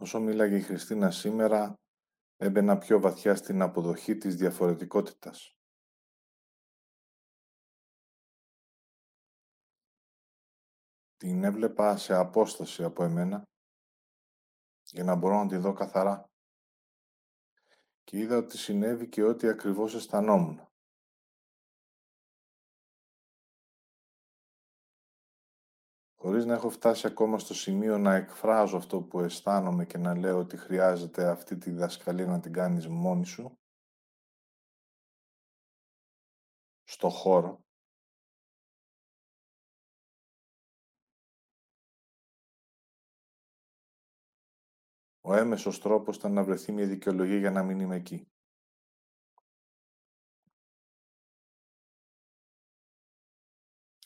Όσο μίλαγε η Χριστίνα σήμερα, έμπαινα πιο βαθιά στην αποδοχή της διαφορετικότητας. Την έβλεπα σε απόσταση από εμένα, για να μπορώ να τη δω καθαρά. Και είδα ότι συνέβη και ό,τι ακριβώς αισθανόμουν. Χωρίς να έχω φτάσει ακόμα στο σημείο να εκφράζω αυτό που αισθάνομαι και να λέω ότι χρειάζεται αυτή τη διδασκαλία να την κάνεις μόνη σου, στο χώρο, Ο έμεσος τρόπος ήταν να βρεθεί μια δικαιολογία για να μην είμαι εκεί.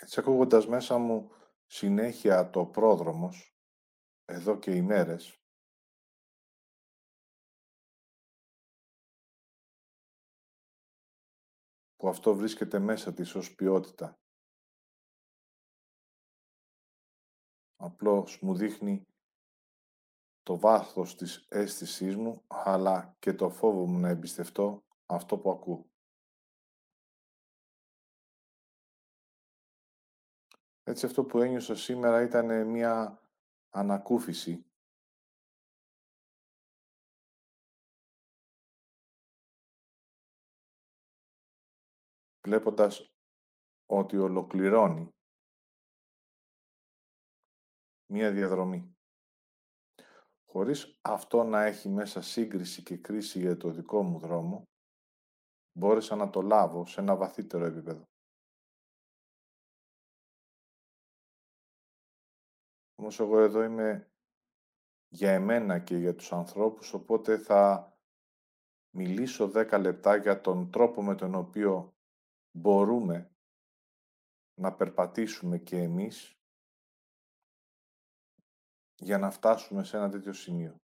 Έτσι ακούγοντας μέσα μου συνέχεια το πρόδρομος, εδώ και ημέρες, που αυτό βρίσκεται μέσα της ως ποιότητα. Απλώς μου δείχνει το βάθος της αίσθησής μου, αλλά και το φόβο μου να εμπιστευτώ αυτό που ακούω. Έτσι αυτό που ένιωσα σήμερα ήταν μια ανακούφιση. Βλέποντας ότι ολοκληρώνει μία διαδρομή. Χωρίς αυτό να έχει μέσα σύγκριση και κρίση για το δικό μου δρόμο, μπόρεσα να το λάβω σε ένα βαθύτερο επίπεδο. Όμως εγώ εδώ είμαι για εμένα και για τους ανθρώπους, οπότε θα μιλήσω δέκα λεπτά για τον τρόπο με τον οποίο μπορούμε να περπατήσουμε και εμείς για να φτάσουμε σε ένα τέτοιο σημείο.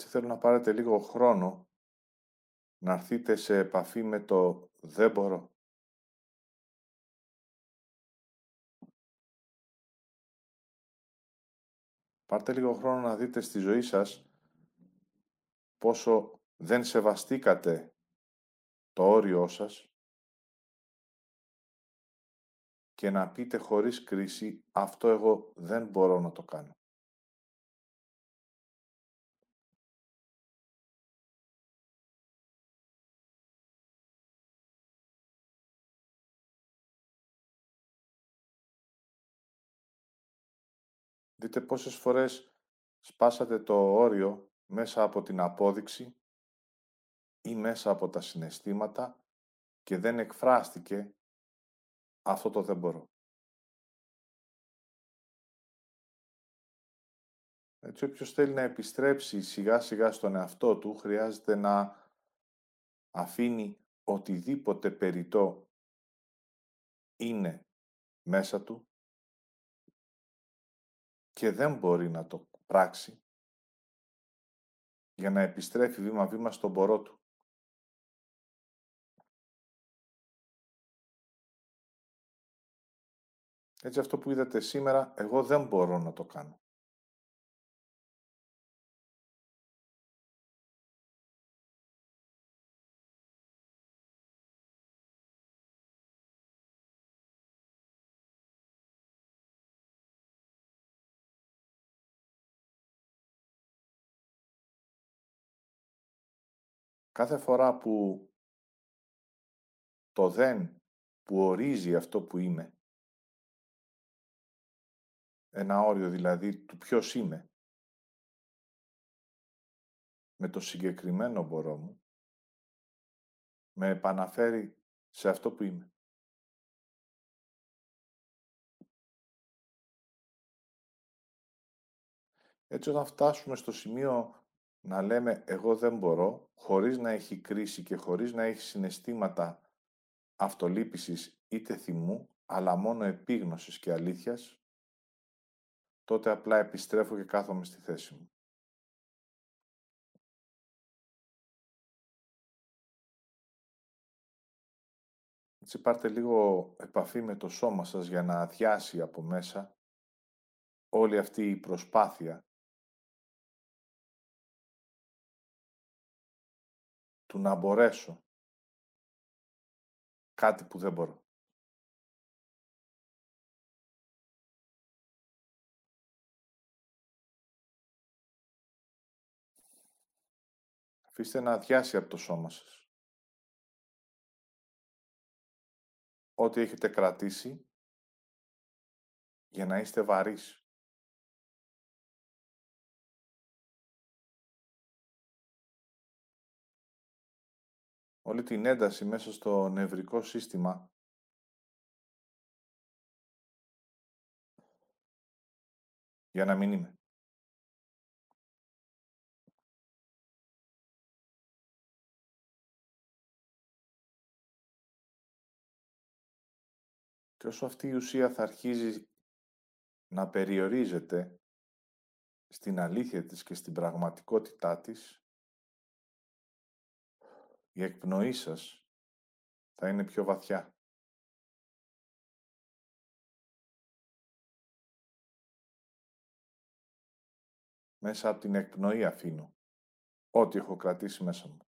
Έτσι θέλω να πάρετε λίγο χρόνο να έρθείτε σε επαφή με το «δεν μπορώ». Πάρτε λίγο χρόνο να δείτε στη ζωή σας πόσο δεν σεβαστήκατε το όριό σας και να πείτε χωρίς κρίση «αυτό εγώ δεν μπορώ να το κάνω». Δείτε πόσες φορές σπάσατε το όριο μέσα από την απόδειξη ή μέσα από τα συναισθήματα και δεν εκφράστηκε αυτό το δεν μπορώ. Έτσι, όποιος θέλει να επιστρέψει σιγά σιγά στον εαυτό του, χρειάζεται να αφήνει οτιδήποτε περιττό είναι μέσα του και δεν μπορεί να το πράξει για να επιστρέφει βήμα-βήμα στον μπορώ του. Έτσι αυτό που είδατε σήμερα, εγώ δεν μπορώ να το κάνω. Κάθε φορά που το δεν που ορίζει αυτό που είμαι, ένα όριο δηλαδή του ποιος είμαι, με το συγκεκριμένο μπορώ μου, με επαναφέρει σε αυτό που είμαι. Έτσι όταν φτάσουμε στο σημείο να λέμε εγώ δεν μπορώ, χωρίς να έχει κρίση και χωρίς να έχει συναισθήματα αυτολύπησης είτε θυμού, αλλά μόνο επίγνωσης και αλήθειας, τότε απλά επιστρέφω και κάθομαι στη θέση μου. Έτσι πάρτε λίγο επαφή με το σώμα σας για να αδειάσει από μέσα όλη αυτή η προσπάθεια του να μπορέσω κάτι που δεν μπορώ. Αφήστε να αδειάσει από το σώμα σας. Ό,τι έχετε κρατήσει για να είστε βαρύς. Όλη την ένταση μέσα στο νευρικό σύστημα για να μην είμαι. Και όσο αυτή η ουσία θα αρχίζει να περιορίζεται στην αλήθεια της και στην πραγματικότητά της, η εκπνοή σας θα είναι πιο βαθιά. Μέσα από την εκπνοή αφήνω ό,τι έχω κρατήσει μέσα μου.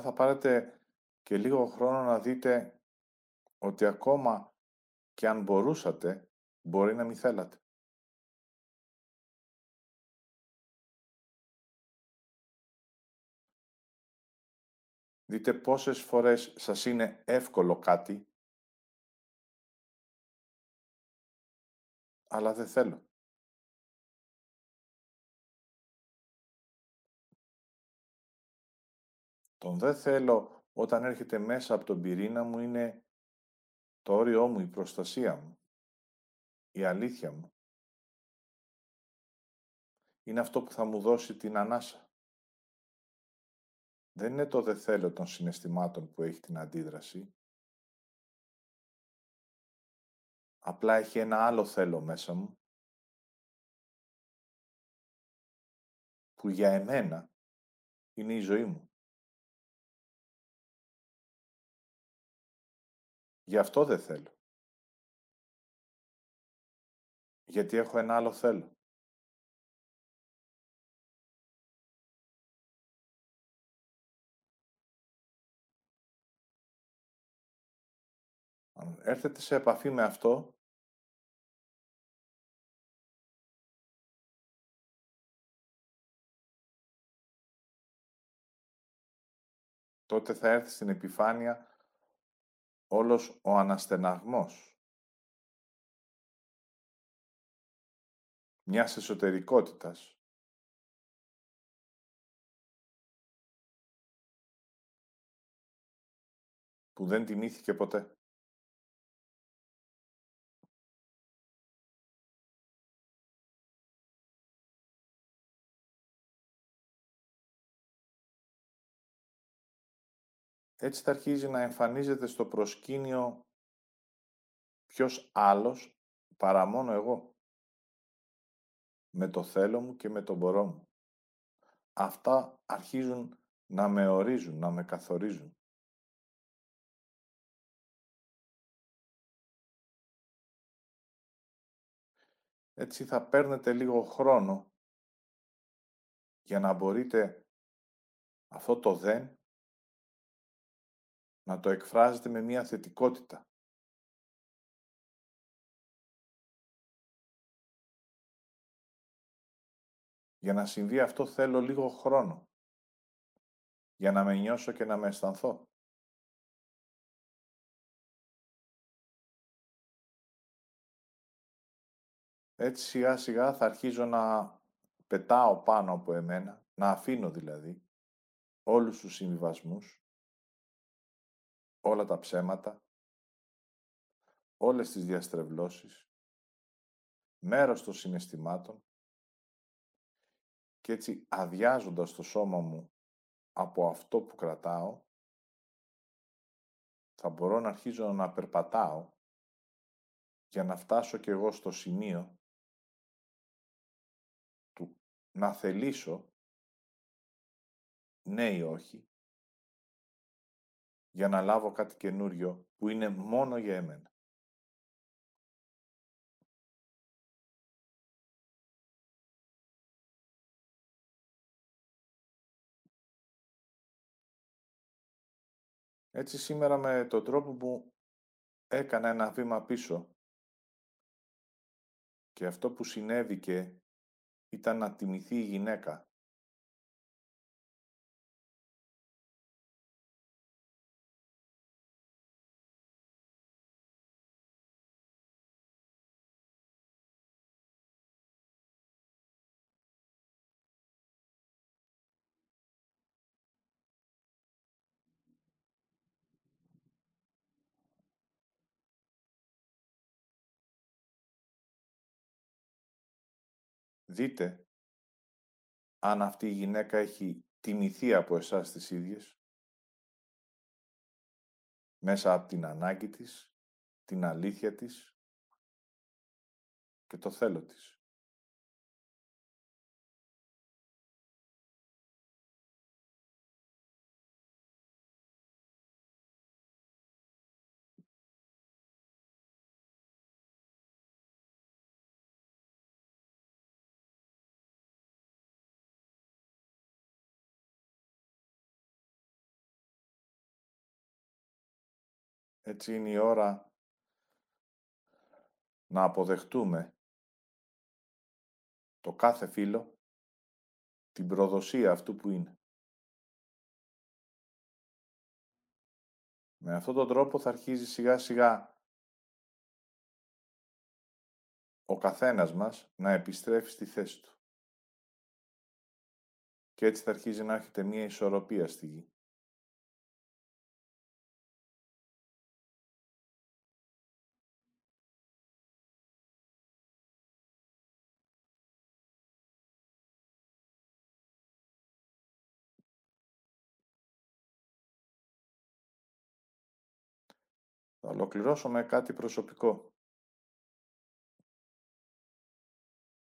Θα πάρετε και λίγο χρόνο να δείτε ότι ακόμα και αν μπορούσατε, μπορεί να μην θέλατε. Δείτε πόσες φορές σας είναι εύκολο κάτι, αλλά δεν θέλω. Τον δεν θέλω όταν έρχεται μέσα από τον πυρήνα μου είναι το όριό μου, η προστασία μου, η αλήθεια μου. Είναι αυτό που θα μου δώσει την ανάσα. Δεν είναι το δεν θέλω των συναισθημάτων που έχει την αντίδραση. Απλά έχει ένα άλλο θέλω μέσα μου που για εμένα είναι η ζωή μου. Γι' αυτό δεν θέλω. Γιατί έχω ένα άλλο θέλω. Αν έρθετε σε επαφή με αυτό, τότε θα έρθει στην επιφάνεια όλος ο αναστεναγμός μιας εσωτερικότητας που δεν τιμήθηκε ποτέ. Έτσι θα αρχίζει να εμφανίζεται στο προσκήνιο ποιος άλλος παρά μόνο εγώ. Με το θέλω μου και με το μπορώ μου. Αυτά αρχίζουν να με ορίζουν, να με καθορίζουν. Έτσι θα παίρνετε λίγο χρόνο για να μπορείτε αυτό το δεν να το εκφράζετε με μία θετικότητα. Για να συμβεί αυτό θέλω λίγο χρόνο. Για να με νιώσω και να με αισθανθώ. Έτσι σιγά σιγά θα αρχίζω να πετάω πάνω από εμένα, να αφήνω δηλαδή, όλους τους συμβιβασμούς όλα τα ψέματα, όλες τις διαστρεβλώσεις, μέρος των συναισθημάτων και έτσι αδειάζοντας το σώμα μου από αυτό που κρατάω, θα μπορώ να αρχίζω να περπατάω για να φτάσω κι εγώ στο σημείο του να θελήσω, ναι ή όχι, για να λάβω κάτι καινούριο που είναι μόνο για εμένα. Έτσι σήμερα με τον τρόπο που έκανα ένα βήμα πίσω και αυτό που συνέβηκε ήταν να τιμηθεί η γυναίκα. Δείτε αν αυτή η γυναίκα έχει τιμηθεί από εσάς τις ίδιες μέσα από την ανάγκη της, την αλήθεια της και το θέλω της. Έτσι είναι η ώρα να αποδεχτούμε το κάθε φίλο την προδοσία αυτού που είναι. Με αυτόν τον τρόπο θα αρχίζει σιγά σιγά ο καθένας μας να επιστρέφει στη θέση του. Και έτσι θα αρχίζει να έχετε μία ισορροπία στη γη. Θα ολοκληρώσω με κάτι προσωπικό.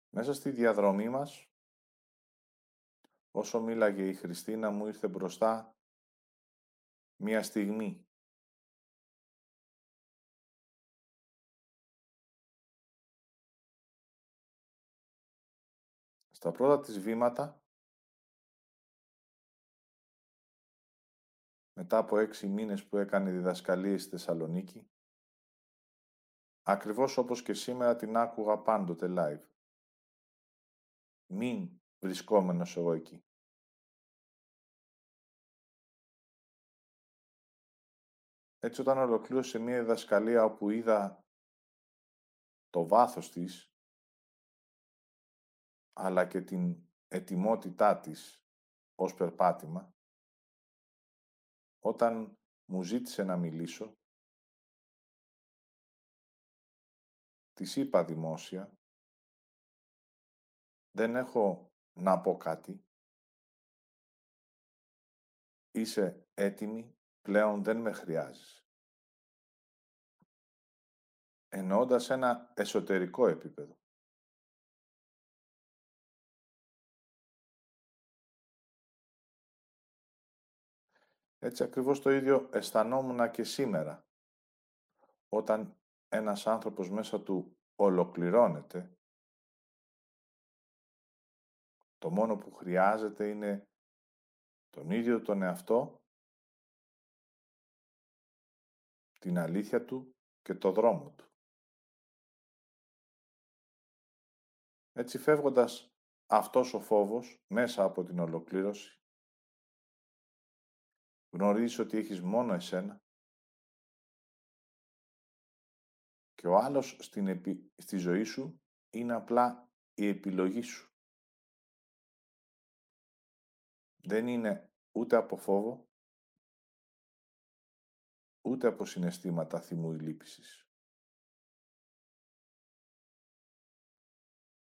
Μέσα στη διαδρομή μας, όσο μίλαγε η Χριστίνα μου ήρθε μπροστά μία στιγμή. Στα πρώτα της βήματα μετά από έξι μήνες που έκανε διδασκαλίες στη Θεσσαλονίκη, ακριβώς όπως και σήμερα την άκουγα πάντοτε live. Μην βρισκόμενος εγώ εκεί. Έτσι όταν ολοκλήρωσε μια διδασκαλία όπου είδα το βάθος της, αλλά και την ετοιμότητά της ως περπάτημα, όταν μου ζήτησε να μιλήσω, της είπα δημόσια, δεν έχω να πω κάτι, είσαι έτοιμη, πλέον δεν με χρειάζεις. Εννοώντας ένα εσωτερικό επίπεδο. Έτσι ακριβώς το ίδιο αισθανόμουν και σήμερα. Όταν ένας άνθρωπος μέσα του ολοκληρώνεται, το μόνο που χρειάζεται είναι τον ίδιο τον εαυτό, την αλήθεια του και το δρόμο του. Έτσι φεύγοντας αυτός ο φόβος μέσα από την ολοκλήρωση, Γνωρίζεις ότι έχεις μόνο εσένα; Και ο άλλος στην στη ζωή σου είναι απλά η επιλογή σου. Δεν είναι ούτε από φόβο, ούτε από συναισθήματα θυμού ή λύπησης.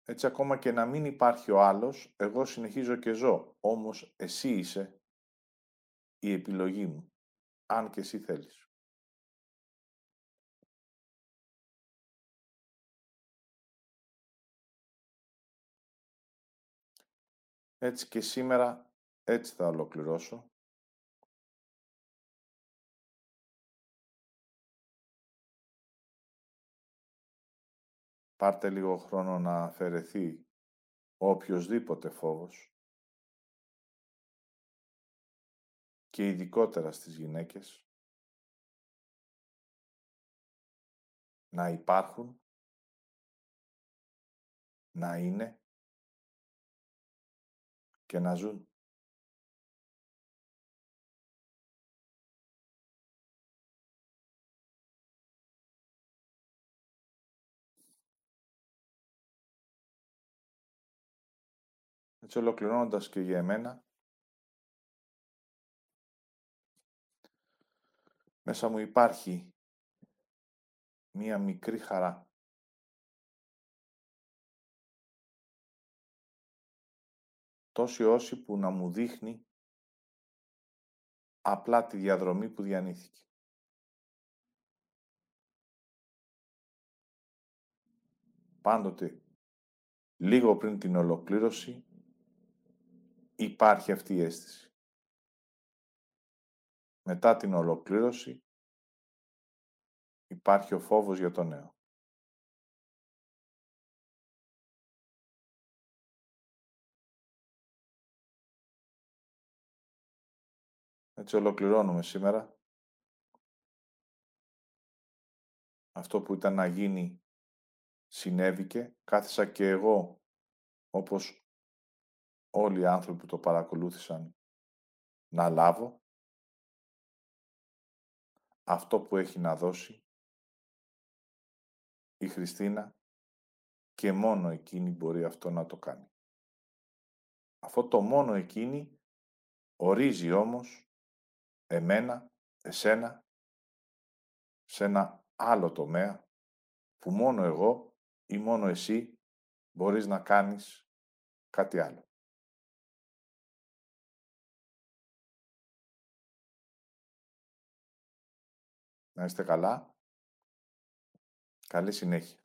Έτσι ακόμα και να μην υπάρχει ο άλλος, εγώ συνεχίζω και ζω, όμως εσύ είσαι η επιλογή μου, αν και εσύ θέλεις. Έτσι και σήμερα έτσι θα ολοκληρώσω. Πάρτε λίγο χρόνο να αφαιρεθεί οποιοδήποτε φόβος και ειδικότερα στις γυναίκες. Να υπάρχουν, να είναι. Και να ζουν. Έτσι ολοκληρώνοντας και για εμένα, μέσα μου υπάρχει μία μικρή χαρά. Τόση όση που να μου δείχνει απλά τη διαδρομή που διανύθηκε. Πάντοτε, λίγο πριν την ολοκλήρωση, υπάρχει αυτή η αίσθηση. Μετά την ολοκλήρωση υπάρχει ο φόβος για το νέο. Έτσι ολοκληρώνουμε σήμερα. Αυτό που ήταν να γίνει συνέβηκε. Κάθισα και εγώ, όπως όλοι οι άνθρωποι που το παρακολούθησαν να λάβω αυτό που έχει να δώσει η Χριστίνα και μόνο εκείνη μπορεί αυτό να το κάνει. Αυτό το μόνο εκείνη ορίζει όμως εμένα, εσένα, σε ένα άλλο τομέα που μόνο εγώ ή μόνο εσύ μπορείς να κάνεις κάτι άλλο. Να είστε καλά. Καλή συνέχεια.